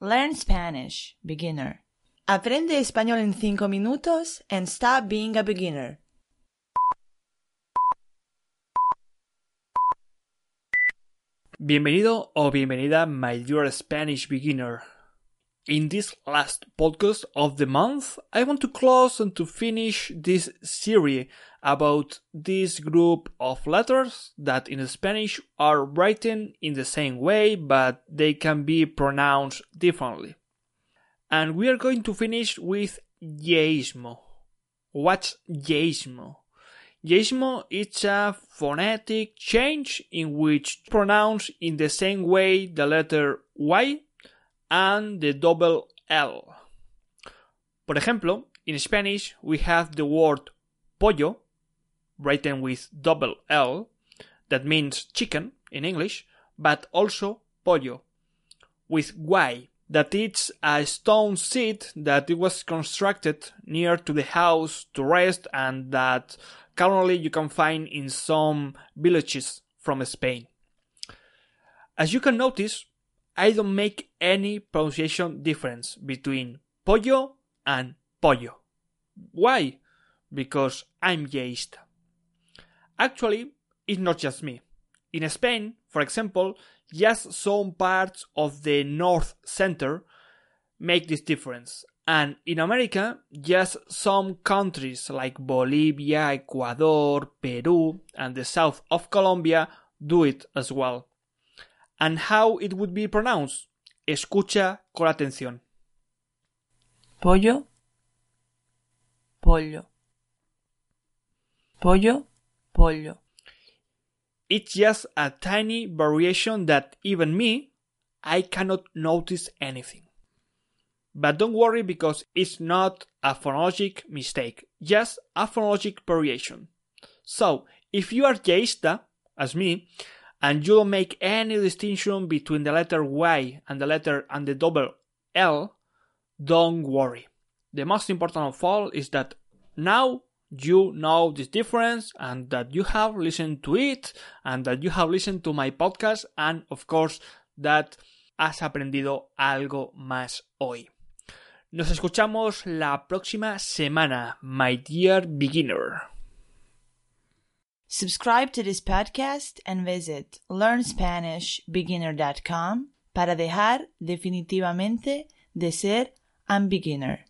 Learn Spanish, beginner. Aprende español en 5 minutos and stop being a beginner. Bienvenido o bienvenida, my dear Spanish beginner. In this last podcast of the month, I want to close and to finish this series about this group of letters that in Spanish are written in the same way, but they can be pronounced differently. And we are going to finish with yeísmo. What's yeísmo? Yeísmo is a phonetic change in which pronounce in the same way the letter Y and the double L. Por ejemplo, in Spanish we have the word pollo written with double L that means chicken in English, but also poyo with Y that it's a stone seat that it was constructed near to the house to rest and that currently you can find in some villages from Spain. As you can notice, I don't make any pronunciation difference between pollo and poyo. Why? Because I'm yeísta. Actually, it's not just me. In Spain, for example, just some parts of the north center make this difference. And in America, just some countries like Bolivia, Ecuador, Peru, and the south of Colombia do it as well. And how it would be pronounced? Escucha con atención. Pollo, pollo. Pollo, pollo. It's just a tiny variation that even me, I cannot notice anything. But don't worry because it's not a phonologic mistake, just a phonologic variation. So, if you are yeísta, as me, and you don't make any distinction between the letter Y and the letter and the double L, don't worry. The most important of all is that now you know this difference and that you have listened to it and that you have listened to my podcast and of course that has aprendido algo más hoy. Nos escuchamos la próxima semana, my dear beginner. Subscribe to this podcast and visit learnspanishbeginner.com para dejar definitivamente de ser un beginner.